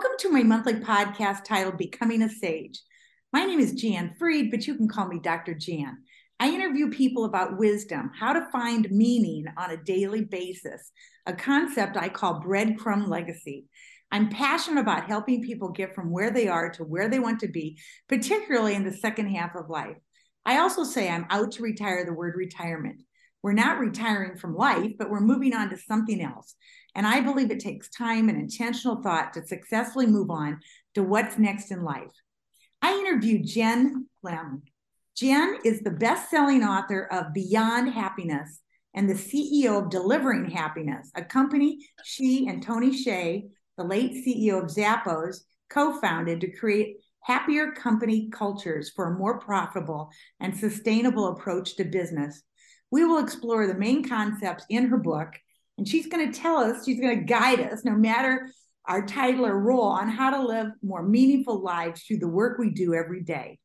Welcome to my monthly podcast titled Becoming a Sage. My name is Jan Freed, but you can call me Dr. Jan. I interview people about wisdom, how to find meaning on a daily basis, a concept I call breadcrumb legacy. I'm passionate about helping people get from where they are to where they want to be, particularly in the second half of life. I also say I'm out to retire the word retirement. We're not retiring from life, but we're moving on to something else. And I believe it takes time and intentional thought to successfully move on to what's next in life. I interviewed Jenn Lim. Jenn is the best selling author of Beyond Happiness and the CEO of Delivering Happiness, a company she and Tony Hsieh, the late CEO of Zappos, co founded to create happier company cultures for a more profitable and sustainable approach to business. We will explore the main concepts in her book and she's going to tell us, she's going to guide us, no matter our title or role, on how to live more meaningful lives through the work we do every day.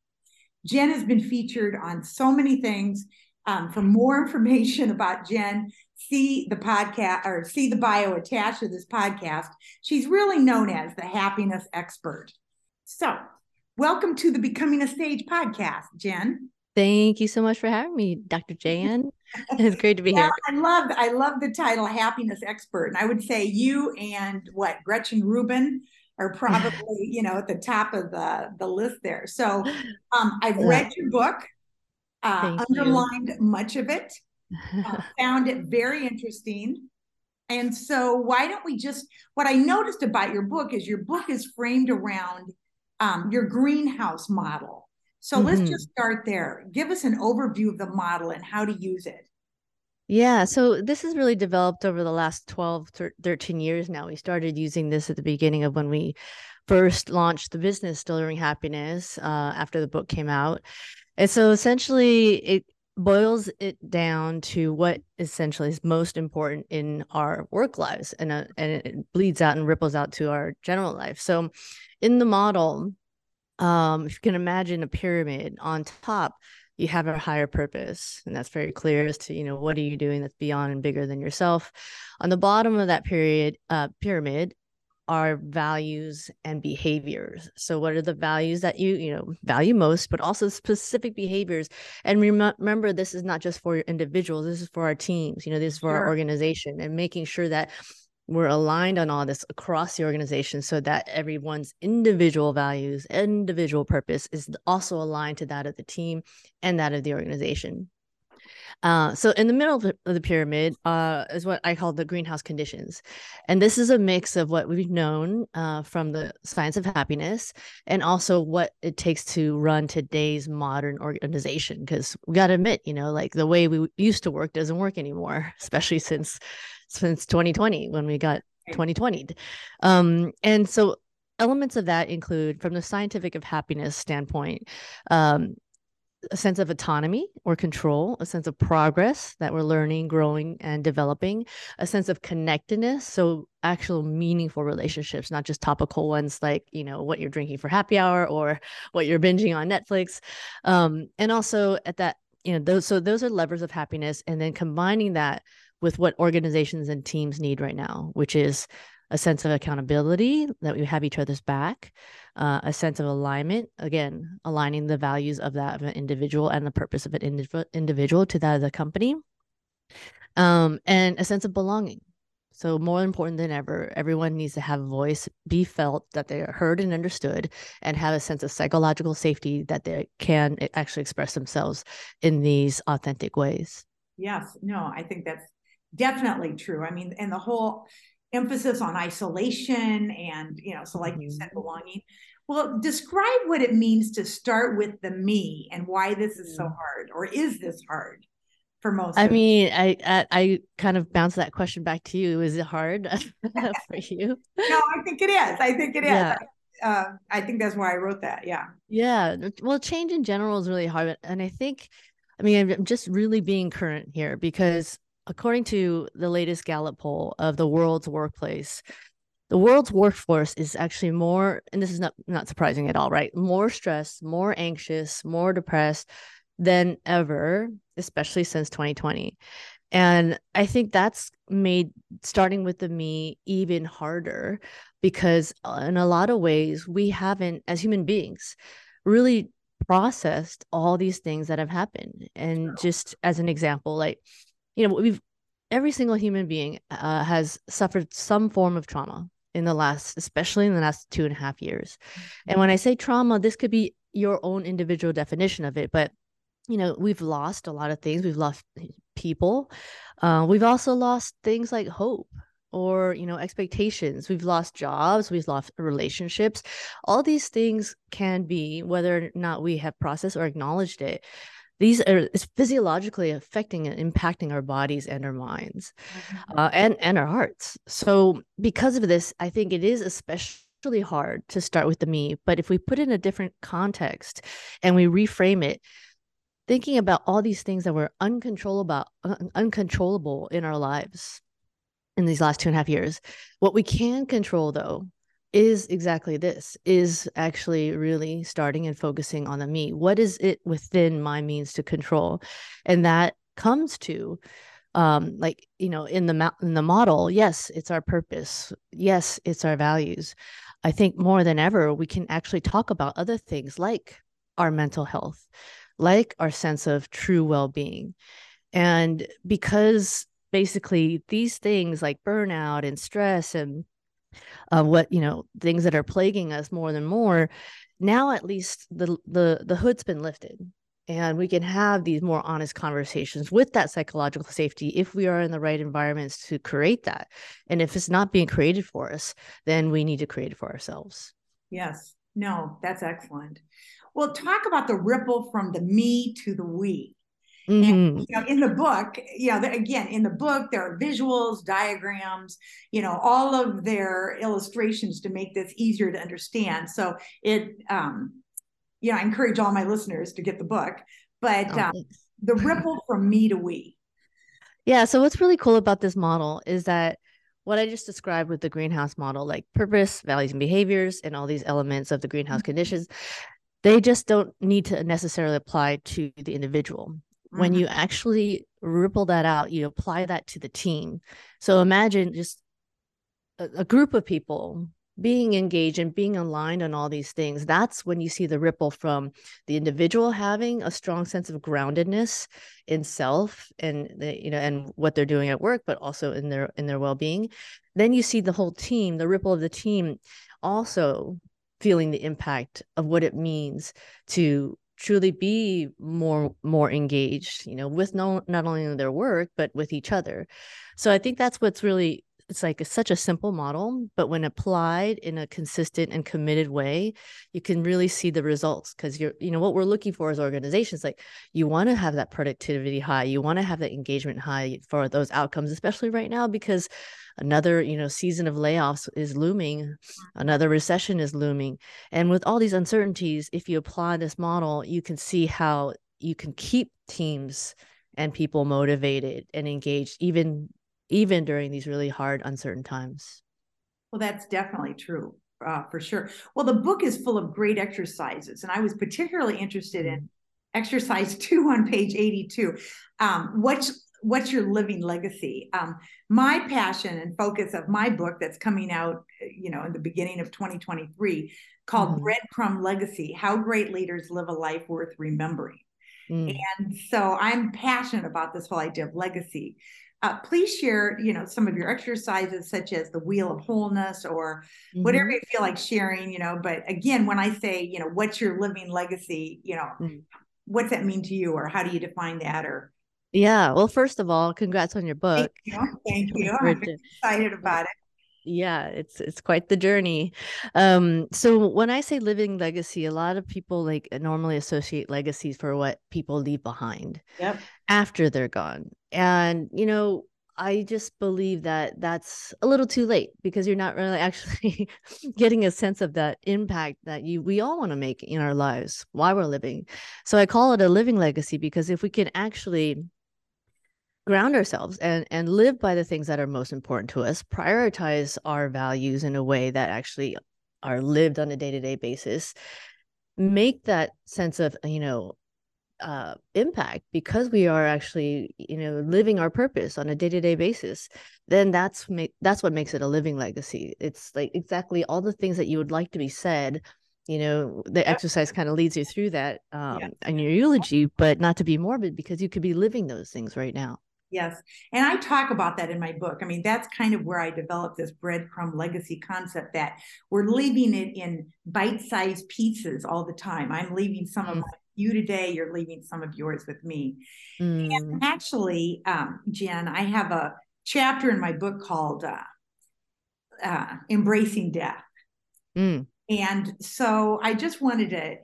Jenn has been featured on so many things. Um, for more information about Jenn, see the podcast or see the bio attached to this podcast. She's really known as the happiness expert. So, welcome to the Becoming a Sage podcast, Jenn. Thank you so much for having me, Dr. Jan. it's great to be yeah, here. I love I love the title happiness expert. And I would say you and what Gretchen Rubin are probably, you know, at the top of the the list there. So um, I've read your book, uh, underlined you. much of it, uh, found it very interesting. And so why don't we just what I noticed about your book is your book is framed around um, your greenhouse model so mm-hmm. let's just start there. Give us an overview of the model and how to use it. Yeah, so this has really developed over the last 12, 13 years now. We started using this at the beginning of when we first launched the business, Delivering Happiness, uh, after the book came out. And so essentially, it boils it down to what essentially is most important in our work lives and, uh, and it bleeds out and ripples out to our general life. So in the model, um, if you can imagine a pyramid on top, you have a higher purpose, and that's very clear as to you know what are you doing that's beyond and bigger than yourself. On the bottom of that period uh, pyramid are values and behaviors. So, what are the values that you you know value most, but also specific behaviors? And rem- remember, this is not just for individuals. This is for our teams. You know, this is for sure. our organization, and making sure that we're aligned on all this across the organization so that everyone's individual values, individual purpose is also aligned to that of the team and that of the organization. Uh, so in the middle of the pyramid uh, is what I call the greenhouse conditions, and this is a mix of what we've known uh, from the science of happiness and also what it takes to run today's modern organization. Because we got to admit, you know, like the way we used to work doesn't work anymore, especially since since 2020 when we got 2020 um, and so elements of that include from the scientific of happiness standpoint um, a sense of autonomy or control, a sense of progress that we're learning, growing, and developing, a sense of connectedness. So, actual meaningful relationships, not just topical ones like, you know, what you're drinking for happy hour or what you're binging on Netflix. Um, and also at that, you know, those, so those are levers of happiness. And then combining that with what organizations and teams need right now, which is a sense of accountability that we have each other's back, uh, a sense of alignment, again, aligning the values of that of an individual and the purpose of an indiv- individual to that of the company, um, and a sense of belonging. So, more important than ever, everyone needs to have a voice, be felt that they are heard and understood, and have a sense of psychological safety that they can actually express themselves in these authentic ways. Yes, no, I think that's definitely true. I mean, and the whole emphasis on isolation and, you know, so like you said, mm-hmm. belonging. Well, describe what it means to start with the me and why this is so mm. hard, or is this hard for most? I mean, I, I, I kind of bounce that question back to you. Is it hard for you? No, I think it is. I think it is. Yeah. Uh, I think that's why I wrote that. Yeah. Yeah. Well, change in general is really hard, and I think, I mean, I'm just really being current here because according to the latest Gallup poll of the world's workplace, the world's workforce is actually more, and this is not, not surprising at all, right? More stressed, more anxious, more depressed than ever, especially since 2020. And I think that's made starting with the me even harder because, uh, in a lot of ways, we haven't, as human beings, really processed all these things that have happened. And just as an example, like, you know, we've every single human being uh, has suffered some form of trauma in the last, especially in the last two and a half years. Mm-hmm. And when I say trauma, this could be your own individual definition of it, but you know, we've lost a lot of things. We've lost people. Uh, we've also lost things like hope or you know expectations we've lost jobs we've lost relationships all these things can be whether or not we have processed or acknowledged it these are it's physiologically affecting and impacting our bodies and our minds mm-hmm. uh, and and our hearts so because of this i think it is especially hard to start with the me but if we put it in a different context and we reframe it thinking about all these things that were uncontrollable uncontrollable in our lives in these last two and a half years what we can control though is exactly this is actually really starting and focusing on the me. What is it within my means to control? And that comes to um like you know in the in the model yes it's our purpose. Yes it's our values. I think more than ever we can actually talk about other things like our mental health like our sense of true well-being. And because basically these things like burnout and stress and uh, what you know things that are plaguing us more than more now at least the the the hood's been lifted. And we can have these more honest conversations with that psychological safety if we are in the right environments to create that. And if it's not being created for us then we need to create it for ourselves. Yes. No that's excellent. Well, talk about the ripple from the me to the we. Mm-hmm. And, you know, in the book, you know, again, in the book, there are visuals, diagrams, you know, all of their illustrations to make this easier to understand. So it, um, you know, I encourage all my listeners to get the book, but oh, um, the ripple from me to we. Yeah. So what's really cool about this model is that what I just described with the greenhouse model, like purpose, values, and behaviors, and all these elements of the greenhouse mm-hmm. conditions, they just don't need to necessarily apply to the individual. Mm-hmm. When you actually ripple that out, you apply that to the team. So imagine just a, a group of people being engaged and being aligned on all these things that's when you see the ripple from the individual having a strong sense of groundedness in self and the, you know and what they're doing at work but also in their in their well-being then you see the whole team the ripple of the team also feeling the impact of what it means to truly be more more engaged you know with no not only their work but with each other. So i think that's what's really it's like such a simple model but when applied in a consistent and committed way you can really see the results because you're you know what we're looking for as organizations like you want to have that productivity high you want to have that engagement high for those outcomes especially right now because another you know season of layoffs is looming another recession is looming. And with all these uncertainties if you apply this model you can see how you can keep teams and people motivated and engaged even even during these really hard uncertain times. Well that's definitely true uh, for sure. Well the book is full of great exercises and i was particularly interested in mm-hmm. exercise two on page 82 um, what's what's your living legacy um, my passion and focus of my book that's coming out you know in the beginning of 2023 called mm-hmm. breadcrumb legacy how great leaders live a life worth remembering mm. and so i'm passionate about this whole idea of legacy uh, please share you know some of your exercises such as the wheel of wholeness or mm-hmm. whatever you feel like sharing you know but again when i say you know what's your living legacy you know mm. what's that mean to you or how do you define that or yeah. Well, first of all, congrats on your book. Thank you. Thank you. I'm excited about it. Yeah, it's it's quite the journey. Um, so when I say living legacy, a lot of people like normally associate legacies for what people leave behind yep. after they're gone. And you know, I just believe that that's a little too late because you're not really actually getting a sense of that impact that you we all want to make in our lives while we're living. So I call it a living legacy because if we can actually ground ourselves and and live by the things that are most important to us prioritize our values in a way that actually are lived on a day-to-day basis. Make that sense of you know uh, impact because we are actually you know living our purpose on a day-to-day basis then that's make that's what makes it a living legacy. It's like exactly all the things that you would like to be said you know the exercise kind of leads you through that um yeah. in your eulogy but not to be morbid because you could be living those things right now yes and i talk about that in my book i mean that's kind of where i developed this breadcrumb legacy concept that we're leaving it in bite-sized pieces all the time i'm leaving some mm. of you today you're leaving some of yours with me mm. and actually um, jenn i have a chapter in my book called uh, uh, embracing death mm and so I just wanted to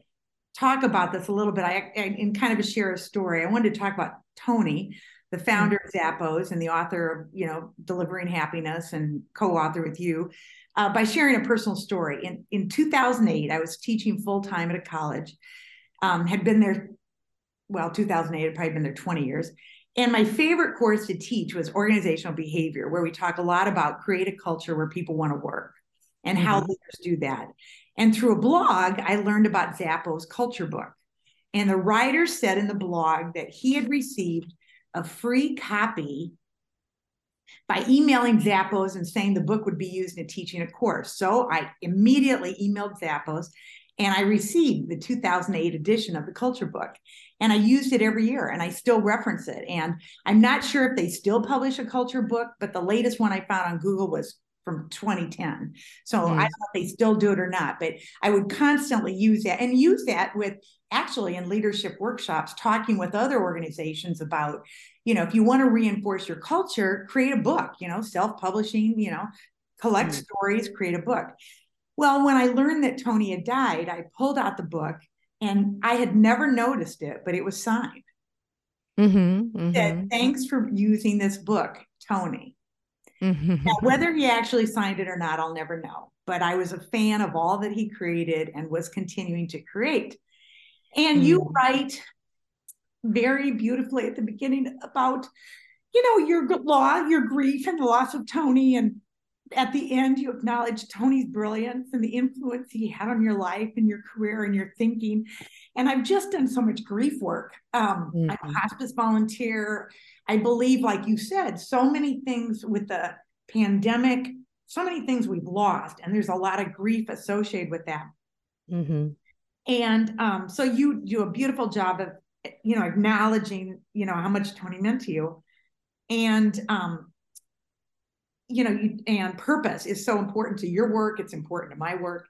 talk about this a little bit. I, in kind of share a story. I wanted to talk about Tony, the founder of Zappos and the author of you know Delivering Happiness and co-author with you, uh, by sharing a personal story. In in 2008, I was teaching full time at a college. Um, had been there, well, 2008 had probably been there 20 years. And my favorite course to teach was organizational behavior, where we talk a lot about create a culture where people want to work and mm-hmm. how leaders do that. And through a blog, I learned about Zappos culture book. And the writer said in the blog that he had received a free copy by emailing Zappos and saying the book would be used in teaching a course. So I immediately emailed Zappos and I received the 2008 edition of the culture book. And I used it every year and I still reference it. And I'm not sure if they still publish a culture book, but the latest one I found on Google was from 2010. So mm. I don't know if they still do it or not, but I would constantly use that and use that with actually in leadership workshops, talking with other organizations about, you know, if you want to reinforce your culture, create a book, you know, self publishing, you know, collect mm. stories, create a book. Well, when I learned that Tony had died, I pulled out the book and I had never noticed it, but it was signed. Mm-hmm, mm-hmm. Said, Thanks for using this book, Tony. Mm-hmm. Now, whether he actually signed it or not, I'll never know. But I was a fan of all that he created and was continuing to create. And mm-hmm. you mm. write very beautifully at the beginning about, you know, your law, your grief and the loss of Tony. And at the end, you acknowledge Tony's brilliance and the influence he had on your life and your career and your thinking. And I've just done so much grief work. Um, mm-hmm. I'm a hospice volunteer. I believe, like you said, so many things with the pandemic, so many things we've lost, and there's a lot of grief associated with that. Mm-hmm. And um, so you do a beautiful job of, you know, acknowledging, you know, how much Tony meant to you, and um, you know, you, and purpose is so important to your work. It's important to my work.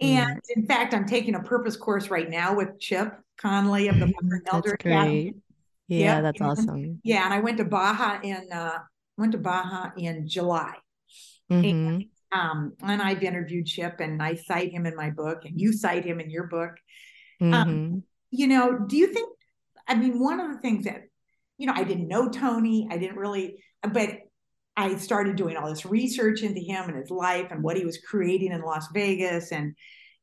And mm. in fact, I'm taking a purpose course right now with Chip Conley of the Elder Academy. Yeah, that's awesome. Yeah, and I went to Baja in uh went to Baja in July. Mm-hmm. And, um, and I've interviewed Chip and I cite him in my book and you cite him in your book. Um, mm-hmm. Um, you know, do you think I mean one of the things that you know, I didn't know Tony, I didn't really but I started doing all this research into him and his life and what he was creating in Las Vegas and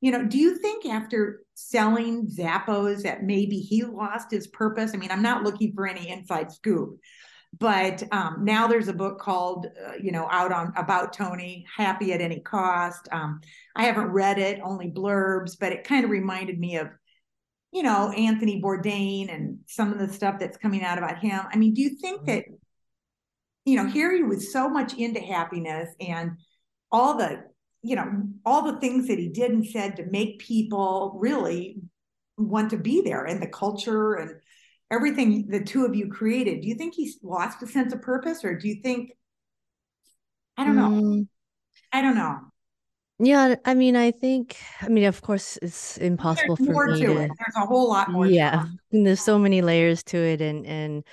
you know, do you think after selling Zappos that maybe he lost his purpose? I mean, I'm not looking for any inside scoop, but um, now there's a book called, uh, you know, out on about Tony, Happy at Any Cost. Um, I haven't read it, only blurbs, but it kind of reminded me of, you know, Anthony Bourdain and some of the stuff that's coming out about him. I mean, do you think that, you know, here he was so much into happiness and all the you know, all the things that he did and said to make people really want to be there and the culture and everything the two of you created. Do you think he's lost a sense of purpose or do you think, I don't know. Mm. I don't know. Yeah, I mean, I think, I mean, of course, it's impossible there's for me to, to. There's a whole lot more. Yeah, there's so many layers to it, and and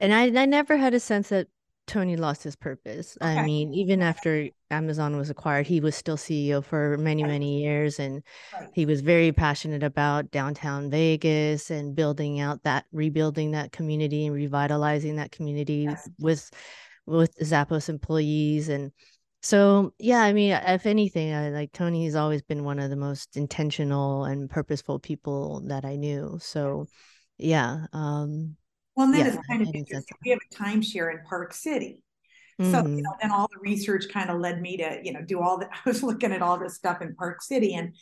yeah. and I I never had a sense that Tony lost his purpose. Okay. I mean, even after Amazon was acquired, he was still CEO for many, many years. And right. he was very passionate about downtown Vegas and building out that, rebuilding that community and revitalizing that community yes. with with Zappos employees. And so, yeah, I mean, if anything, I like Tony has always been one of the most intentional and purposeful people that I knew. So, yeah. Um, well, and then yeah, it's kind of interesting. We have a timeshare in Park City. Mm-hmm. So, you mm-hmm. know, then all the research kind of led me to, you know, do all the, I was looking at all this stuff in Park City and,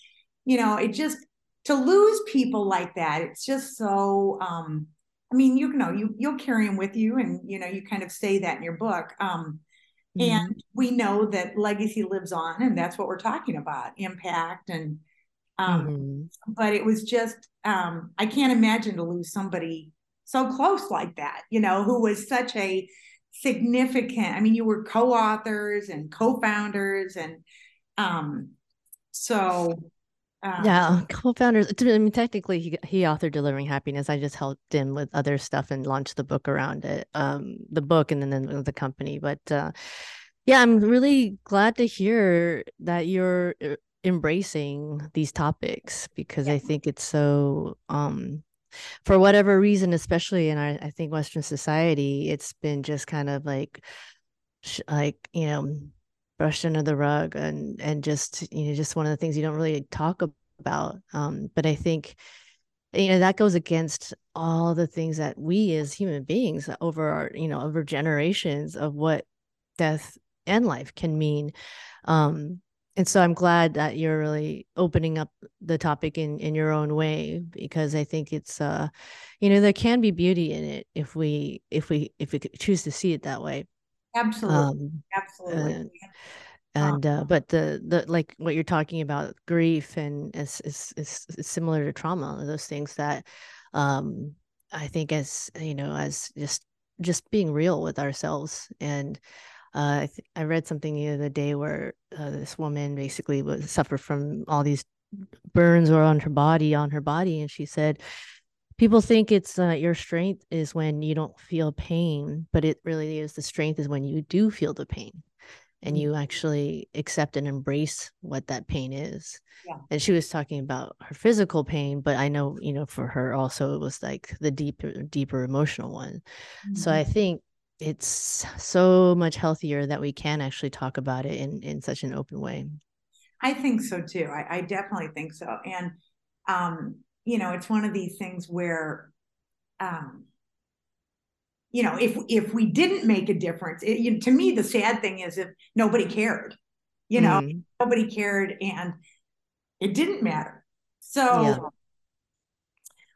you know, it just, to lose people like that, it's just so. Um, I mean, you know, you you'll carry them with you, and you know, you kind of say that in your book. Um, mm-hmm. And we know that legacy lives on, and that's what we're talking about: impact and. Um, mm-hmm. But it was just, um, I can't imagine to lose somebody so close like that, you know, who was such a significant. I mean, you were co-authors and co-founders, and um, so um, yeah, co-founders. I mean, technically, he he authored "Delivering Happiness." I just helped him with other stuff and launched the book around it, um, the book, and then, then the company. But uh, yeah, I'm really glad to hear that you're uh, embracing these topics because yeah. I think it's so um for whatever reason, especially in our, I think Western society, it's been just kind of like, like you know, brushed under the rug, and and just you know, just one of the things you don't really talk about. Um, but I think, you know, that goes against all the things that we as human beings over our, you know, over generations of what death and life can mean. Um, and so i'm glad that you're really opening up the topic in in your own way because i think it's uh you know there can be beauty in it if we if we if we choose to see it that way. Absolutely. Um, absolutely. and, and uh, but the the like what you're talking about grief and is, is is similar to trauma those things that um i think as you know as just just being real with ourselves and uh, I, th- I read something the other day where uh, this woman basically was suffered from all these burns or on her body on her body and she said people think it's uh, your strength is when you don't feel pain but it really is the strength is when you do feel the pain and mm. you actually accept and embrace what that pain is yeah. and she was talking about her physical pain but i know you know for her also it was like the deeper deeper emotional one mm-hmm. so i think it's so much healthier that we can actually talk about it in in such an open way. I think so too. I, I definitely think so. And um you know it's one of these things where um you know if if we didn't make a difference it, you know, to me the sad thing is if nobody cared you know mm. nobody cared and it didn't matter. So yeah.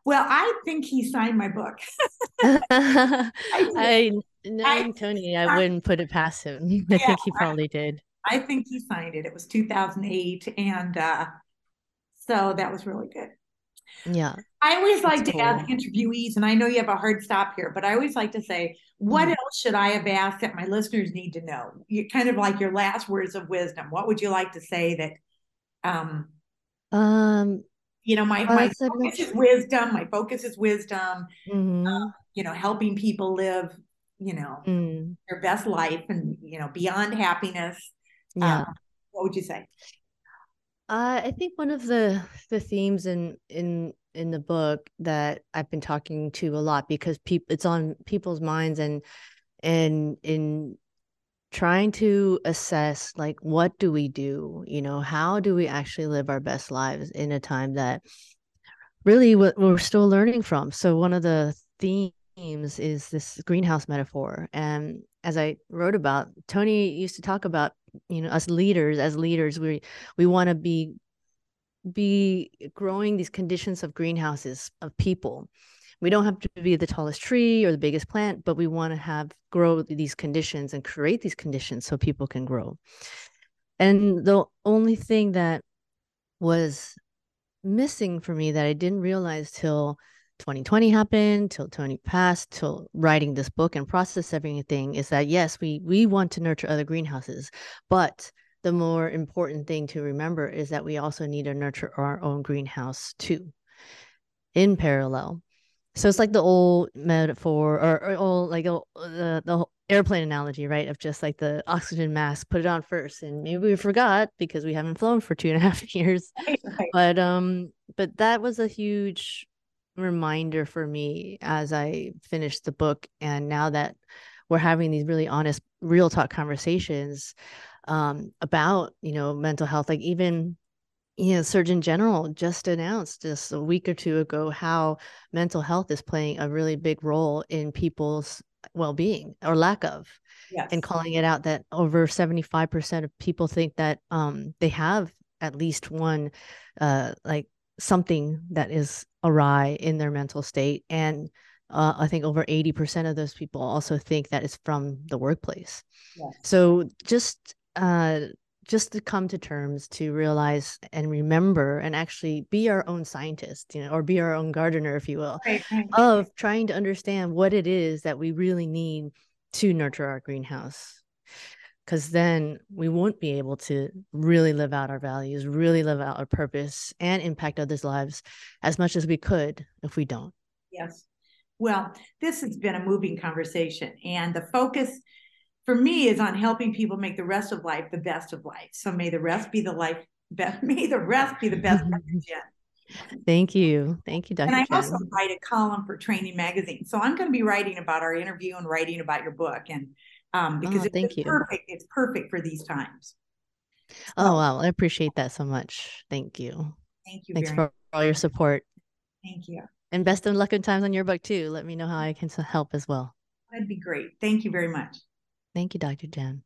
well i think he signed my book. I, I Knowing I, Tony, I, I, wouldn't put it past him. I yeah, think he probably did. I think he signed it. It was 2008. And uh, so that was really good. Yeah. I always like to cool. ask interviewees, and I know you have a hard stop here, but I always like to say, what mm. else should I have asked that my listeners need to know? You kind of like your last words of wisdom. What would you like to say that um um you know my, my focus is wisdom my focus is wisdom mm-hmm. uh, you know helping people live you know mm. their best life and you know beyond happiness yeah. um, what would you say? Uh, i think one of the the themes in in in the book that i've been talking to a lot because people it's on people's minds and and in trying to assess like what do we do? You know how do we actually live our best lives in a time that really we're still learning from? So one of the themes themes is this greenhouse metaphor. And as I wrote about, Tony used to talk about, you know, us leaders as leaders, we we want to be be growing these conditions of greenhouses of people. We don't have to be the tallest tree or the biggest plant, but we want to have grow these conditions and create these conditions so people can grow. And the only thing that was missing for me that I didn't realize till 2020 happened till Tony passed till writing this book and process everything is that yes we we want to nurture other greenhouses but the more important thing to remember is that we also need to nurture our own greenhouse too in parallel so it's like the old metaphor or, or old like the, the airplane analogy right of just like the oxygen mask put it on first and maybe we forgot because we haven't flown for two and a half years right. but um but that was a huge reminder for me as I finished the book. And now that we're having these really honest, real talk conversations um, about, you know, mental health, like even you know, Surgeon General just announced just a week or two ago how mental health is playing a really big role in people's well-being or lack of, yes. and calling it out that over seventy-five percent of people think that um, they have at least one uh, like something that is awry in their mental state. And uh, I think over 80% of those people also think that it's from the workplace. Yes. So just uh, just to come to terms to realize and remember and actually be our own scientist, you know, or be our own gardener, if you will, right, right. of trying to understand what it is that we really need to nurture our greenhouse. Because then we won't be able to really live out our values, really live out our purpose, and impact others' lives as much as we could if we don't. Yes. Well, this has been a moving conversation, and the focus for me is on helping people make the rest of life the best of life. So may the rest be the life best. May the rest be the best. Thank you. Thank you, Dr. And I Jen. also write a column for Training Magazine. So I'm going to be writing about our interview and writing about your book. And um, because oh, thank you. perfect, it's perfect for these times. Oh, wow. I appreciate that so much. Thank you. Thank you. Thanks for much. all your support. Thank you. And best of luck in times on your book too. Let me know how I can help as well. That'd be great. Thank you very much. Thank you, Dr. Jen.